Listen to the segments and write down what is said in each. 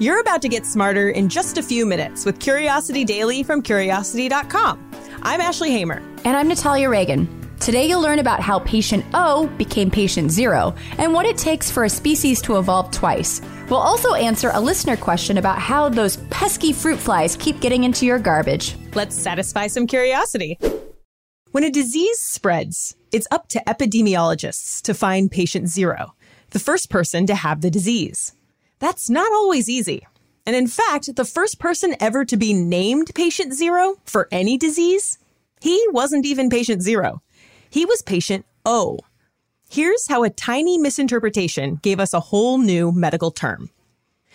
You're about to get smarter in just a few minutes with Curiosity Daily from Curiosity.com. I'm Ashley Hamer. And I'm Natalia Reagan. Today you'll learn about how patient O became patient zero and what it takes for a species to evolve twice. We'll also answer a listener question about how those pesky fruit flies keep getting into your garbage. Let's satisfy some curiosity. When a disease spreads, it's up to epidemiologists to find patient zero, the first person to have the disease. That's not always easy. And in fact, the first person ever to be named patient zero for any disease, he wasn't even patient zero. He was patient O. Here's how a tiny misinterpretation gave us a whole new medical term.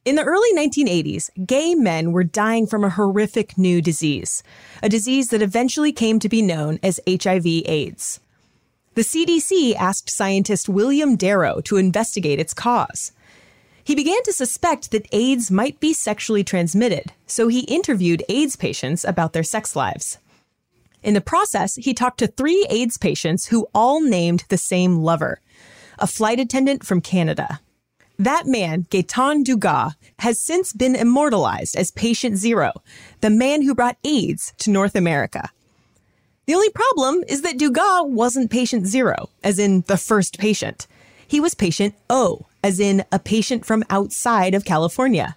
In the early 1980s, gay men were dying from a horrific new disease, a disease that eventually came to be known as HIV AIDS. The CDC asked scientist William Darrow to investigate its cause. He began to suspect that AIDS might be sexually transmitted, so he interviewed AIDS patients about their sex lives. In the process, he talked to three AIDS patients who all named the same lover, a flight attendant from Canada. That man, Gaetan Dugas, has since been immortalized as Patient Zero, the man who brought AIDS to North America. The only problem is that Dugas wasn't Patient Zero, as in the first patient. He was Patient O, as in a patient from outside of California.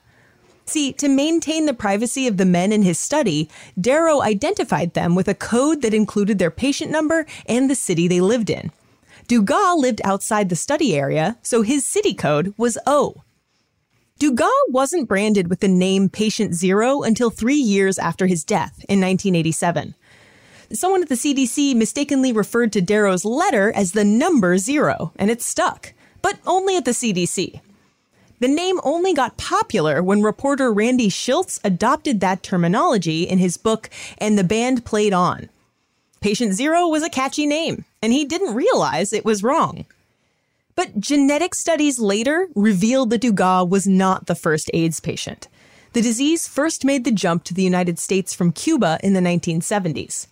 See, to maintain the privacy of the men in his study, Darrow identified them with a code that included their patient number and the city they lived in. Dugas lived outside the study area, so his city code was O. Dugas wasn't branded with the name Patient Zero until three years after his death in 1987. Someone at the CDC mistakenly referred to Darrow's letter as the number zero, and it stuck, but only at the CDC. The name only got popular when reporter Randy Shilts adopted that terminology in his book And the Band Played On. Patient Zero was a catchy name, and he didn't realize it was wrong. But genetic studies later revealed that Dugas was not the first AIDS patient. The disease first made the jump to the United States from Cuba in the 1970s.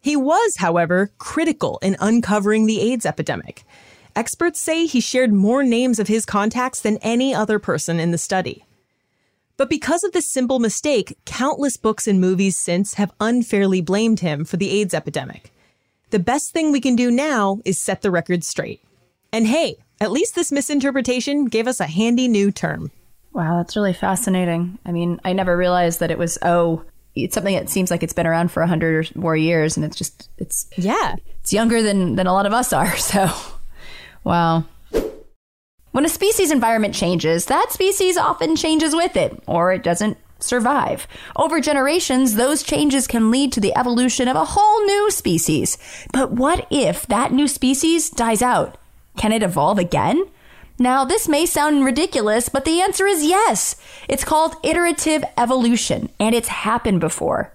He was, however, critical in uncovering the AIDS epidemic. Experts say he shared more names of his contacts than any other person in the study. But because of this simple mistake, countless books and movies since have unfairly blamed him for the AIDS epidemic. The best thing we can do now is set the record straight. And hey, at least this misinterpretation gave us a handy new term. Wow, that's really fascinating. I mean, I never realized that it was oh, it's something that seems like it's been around for a hundred or more years, and it's just it's yeah, it's younger than than a lot of us are. So Wow. When a species environment changes, that species often changes with it, or it doesn't survive. Over generations, those changes can lead to the evolution of a whole new species. But what if that new species dies out? Can it evolve again? Now, this may sound ridiculous, but the answer is yes. It's called iterative evolution, and it's happened before.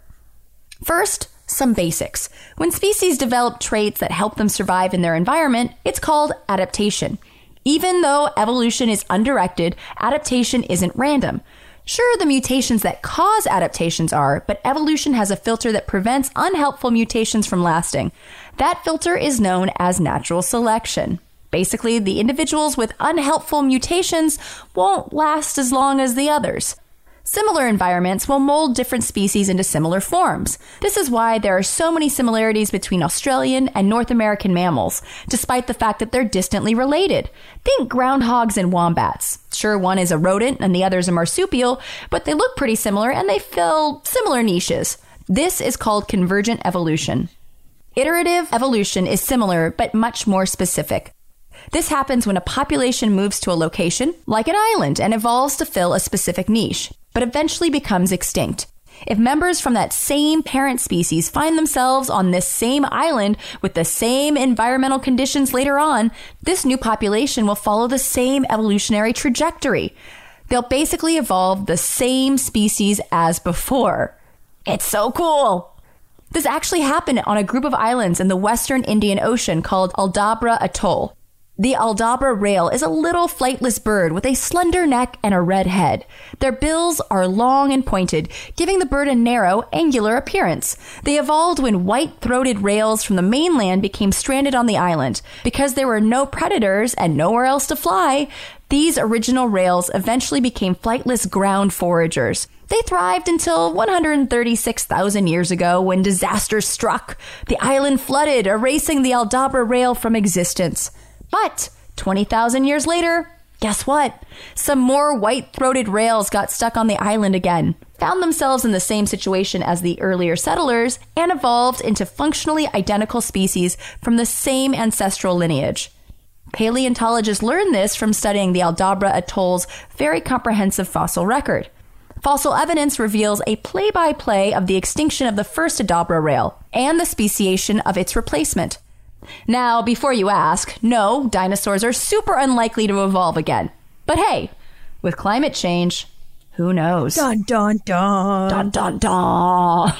First, some basics. When species develop traits that help them survive in their environment, it's called adaptation. Even though evolution is undirected, adaptation isn't random. Sure, the mutations that cause adaptations are, but evolution has a filter that prevents unhelpful mutations from lasting. That filter is known as natural selection. Basically, the individuals with unhelpful mutations won't last as long as the others. Similar environments will mold different species into similar forms. This is why there are so many similarities between Australian and North American mammals, despite the fact that they're distantly related. Think groundhogs and wombats. Sure, one is a rodent and the other is a marsupial, but they look pretty similar and they fill similar niches. This is called convergent evolution. Iterative evolution is similar, but much more specific. This happens when a population moves to a location, like an island, and evolves to fill a specific niche but eventually becomes extinct. If members from that same parent species find themselves on this same island with the same environmental conditions later on, this new population will follow the same evolutionary trajectory. They'll basically evolve the same species as before. It's so cool! This actually happened on a group of islands in the western Indian Ocean called Aldabra Atoll. The Aldabra rail is a little flightless bird with a slender neck and a red head. Their bills are long and pointed, giving the bird a narrow, angular appearance. They evolved when white-throated rails from the mainland became stranded on the island. Because there were no predators and nowhere else to fly, These original rails eventually became flightless ground foragers. They thrived until 136,000 years ago when disaster struck. The island flooded, erasing the Aldabra rail from existence. But 20,000 years later, guess what? Some more white throated rails got stuck on the island again, found themselves in the same situation as the earlier settlers, and evolved into functionally identical species from the same ancestral lineage. Paleontologists learned this from studying the Aldabra Atoll's very comprehensive fossil record. Fossil evidence reveals a play by play of the extinction of the first Aldabra rail and the speciation of its replacement. Now, before you ask, no, dinosaurs are super unlikely to evolve again. But hey, with climate change, who knows? Dun dun dun. Dun dun dun.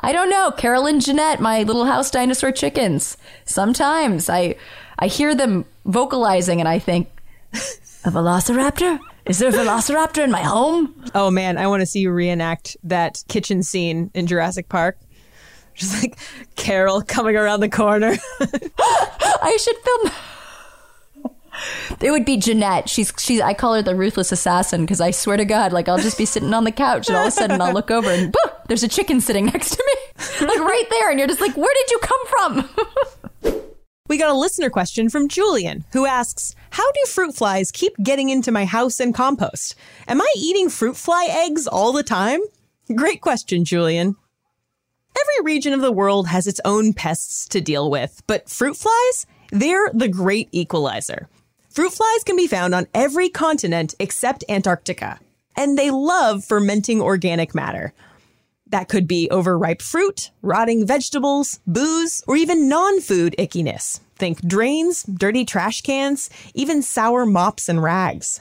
I don't know. Carol and Jeanette, my little house dinosaur chickens. Sometimes I I hear them vocalizing and I think, a velociraptor? Is there a velociraptor in my home? Oh man, I want to see you reenact that kitchen scene in Jurassic Park. Just like Carol coming around the corner. I should film. It would be Jeanette. She's she's. I call her the ruthless assassin because I swear to God, like I'll just be sitting on the couch and all of a sudden I'll look over and boo, there's a chicken sitting next to me, like right there, and you're just like, where did you come from? we got a listener question from Julian who asks, "How do fruit flies keep getting into my house and compost? Am I eating fruit fly eggs all the time?" Great question, Julian. Every region of the world has its own pests to deal with, but fruit flies, they're the great equalizer. Fruit flies can be found on every continent except Antarctica, and they love fermenting organic matter. That could be overripe fruit, rotting vegetables, booze, or even non food ickiness. Think drains, dirty trash cans, even sour mops and rags.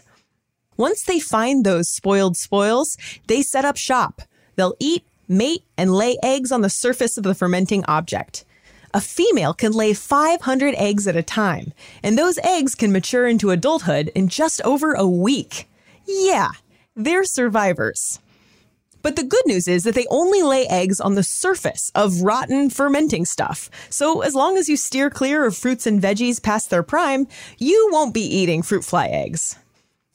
Once they find those spoiled spoils, they set up shop. They'll eat, mate, and lay eggs on the surface of the fermenting object a female can lay 500 eggs at a time, and those eggs can mature into adulthood in just over a week. Yeah, they're survivors. But the good news is that they only lay eggs on the surface of rotten fermenting stuff. So as long as you steer clear of fruits and veggies past their prime, you won't be eating fruit fly eggs.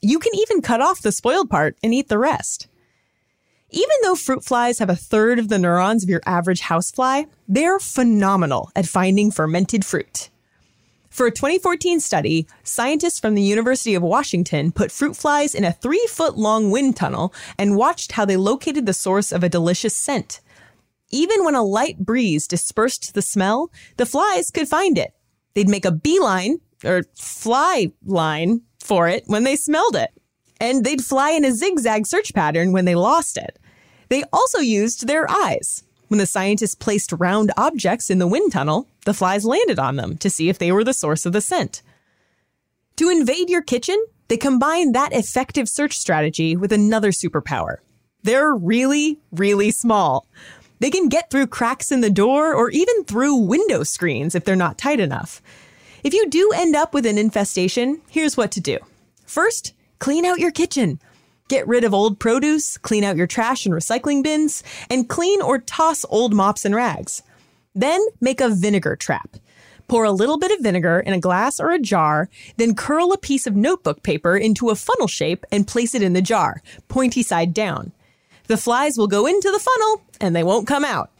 You can even cut off the spoiled part and eat the rest. Even though fruit flies have a third of the neurons of your average housefly, they're phenomenal at finding fermented fruit. For a 2014 study, scientists from the University of Washington put fruit flies in a three foot long wind tunnel and watched how they located the source of a delicious scent. Even when a light breeze dispersed the smell, the flies could find it. They'd make a beeline, or fly line, for it when they smelled it and they'd fly in a zigzag search pattern when they lost it. They also used their eyes. When the scientists placed round objects in the wind tunnel, the flies landed on them to see if they were the source of the scent. To invade your kitchen, they combine that effective search strategy with another superpower. They're really, really small. They can get through cracks in the door or even through window screens if they're not tight enough. If you do end up with an infestation, here's what to do. First, Clean out your kitchen. Get rid of old produce, clean out your trash and recycling bins, and clean or toss old mops and rags. Then make a vinegar trap. Pour a little bit of vinegar in a glass or a jar, then curl a piece of notebook paper into a funnel shape and place it in the jar, pointy side down. The flies will go into the funnel and they won't come out.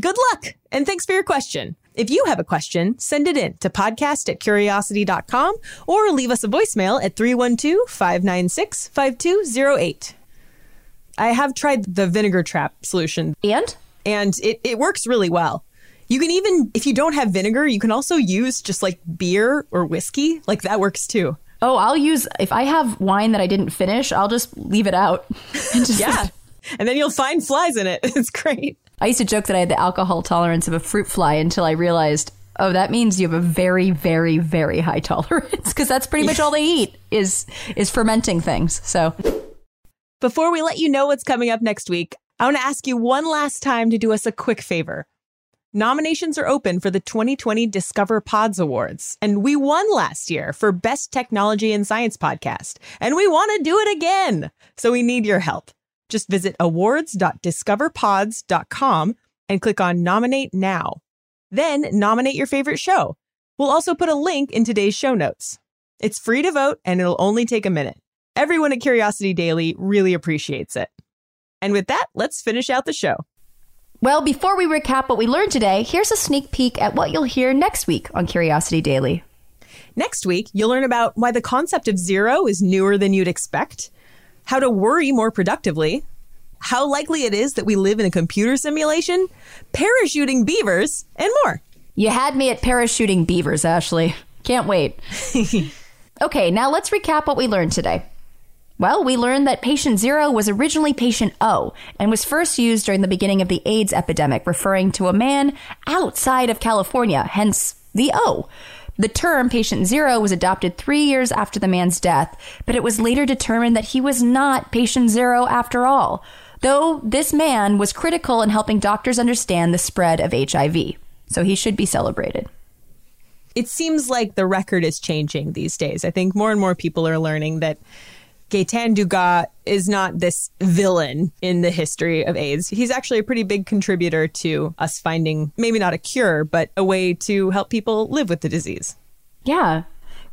Good luck, and thanks for your question. If you have a question, send it in to podcast at curiosity.com or leave us a voicemail at 312 596 5208. I have tried the vinegar trap solution. And? And it, it works really well. You can even, if you don't have vinegar, you can also use just like beer or whiskey. Like that works too. Oh, I'll use, if I have wine that I didn't finish, I'll just leave it out. yeah. And then you'll find flies in it. It's great. I used to joke that I had the alcohol tolerance of a fruit fly until I realized, oh, that means you have a very, very, very high tolerance because that's pretty much all they eat is is fermenting things. So, before we let you know what's coming up next week, I want to ask you one last time to do us a quick favor. Nominations are open for the 2020 Discover Pods Awards, and we won last year for Best Technology and Science Podcast, and we want to do it again. So we need your help. Just visit awards.discoverpods.com and click on Nominate Now. Then nominate your favorite show. We'll also put a link in today's show notes. It's free to vote and it'll only take a minute. Everyone at Curiosity Daily really appreciates it. And with that, let's finish out the show. Well, before we recap what we learned today, here's a sneak peek at what you'll hear next week on Curiosity Daily. Next week, you'll learn about why the concept of zero is newer than you'd expect, how to worry more productively, how likely it is that we live in a computer simulation, parachuting beavers, and more. You had me at parachuting beavers, Ashley. Can't wait. okay, now let's recap what we learned today. Well, we learned that patient zero was originally patient O and was first used during the beginning of the AIDS epidemic, referring to a man outside of California, hence the O. The term patient zero was adopted three years after the man's death, but it was later determined that he was not patient zero after all, though this man was critical in helping doctors understand the spread of HIV. So he should be celebrated it seems like the record is changing these days. I think more and more people are learning that Gaetan Dugas is not this villain in the history of AIDS. He's actually a pretty big contributor to us finding maybe not a cure, but a way to help people live with the disease. Yeah.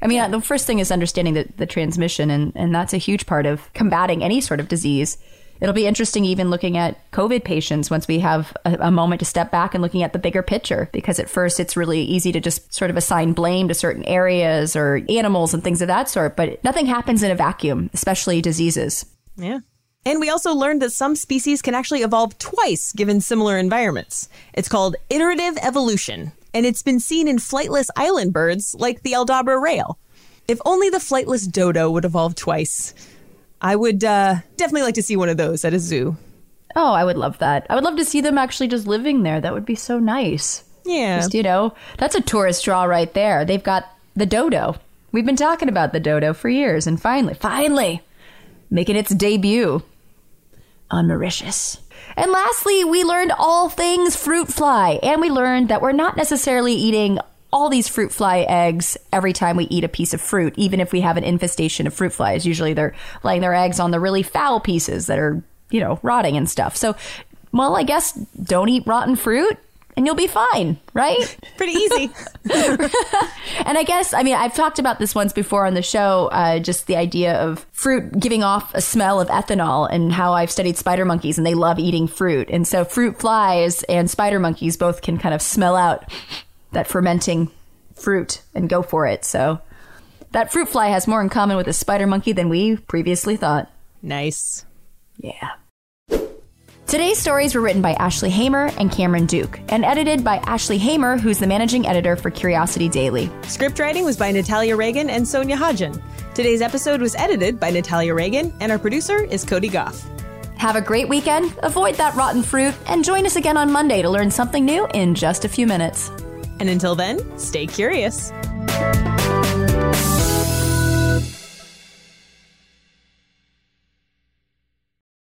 I mean, the first thing is understanding the, the transmission, and, and that's a huge part of combating any sort of disease it'll be interesting even looking at COVID patients once we have a, a, moment to step back and looking at the bigger picture. Because at first it's really easy to just sort of assign blame to certain areas or animals and things of that sort. But nothing happens in a vacuum, especially diseases. Yeah. And we also learned that some species can actually evolve twice given similar environments. It's called iterative evolution, and it's been seen in flightless island birds like the Aldabra rail. If only the flightless dodo would evolve twice. I would uh, definitely like to see one of those at a zoo. Oh, I would love that. I would love to see them actually just living there. That would be so nice. Yeah. Just, you know, that's a tourist draw right there. They've got the dodo. We've been talking about the dodo for years, and finally, finally, making its debut on Mauritius. And lastly, we learned all things fruit fly, and we learned that we're not necessarily eating all these fruit fly eggs every time we eat a piece of fruit, even if we have an infestation of fruit flies. Usually they're laying their eggs on the really foul pieces that are, you know, rotting and stuff. So, well, I guess don't eat rotten fruit and you'll be fine, right? Pretty easy. and I guess, I mean, I've talked about this once before on the show, uh, just the idea of fruit giving off a smell of ethanol and how I've studied spider monkeys and they love eating fruit. And so fruit flies and spider monkeys both can kind of smell out that fermenting fruit and go for it. So that fruit fly has more in common with a spider monkey than we previously thought. Nice. Yeah. Today's stories were written by Ashley Hamer and Cameron Duke and edited by Ashley Hamer, who's the managing editor for Curiosity Daily. Script writing was by Natalia Reagan and Sonia Hodgen. Today's episode was edited by Natalia Reagan, and our producer is Cody Gough. Have a great weekend, avoid that rotten fruit, and join us again on Monday to learn something new in just a few minutes. And until then, stay curious.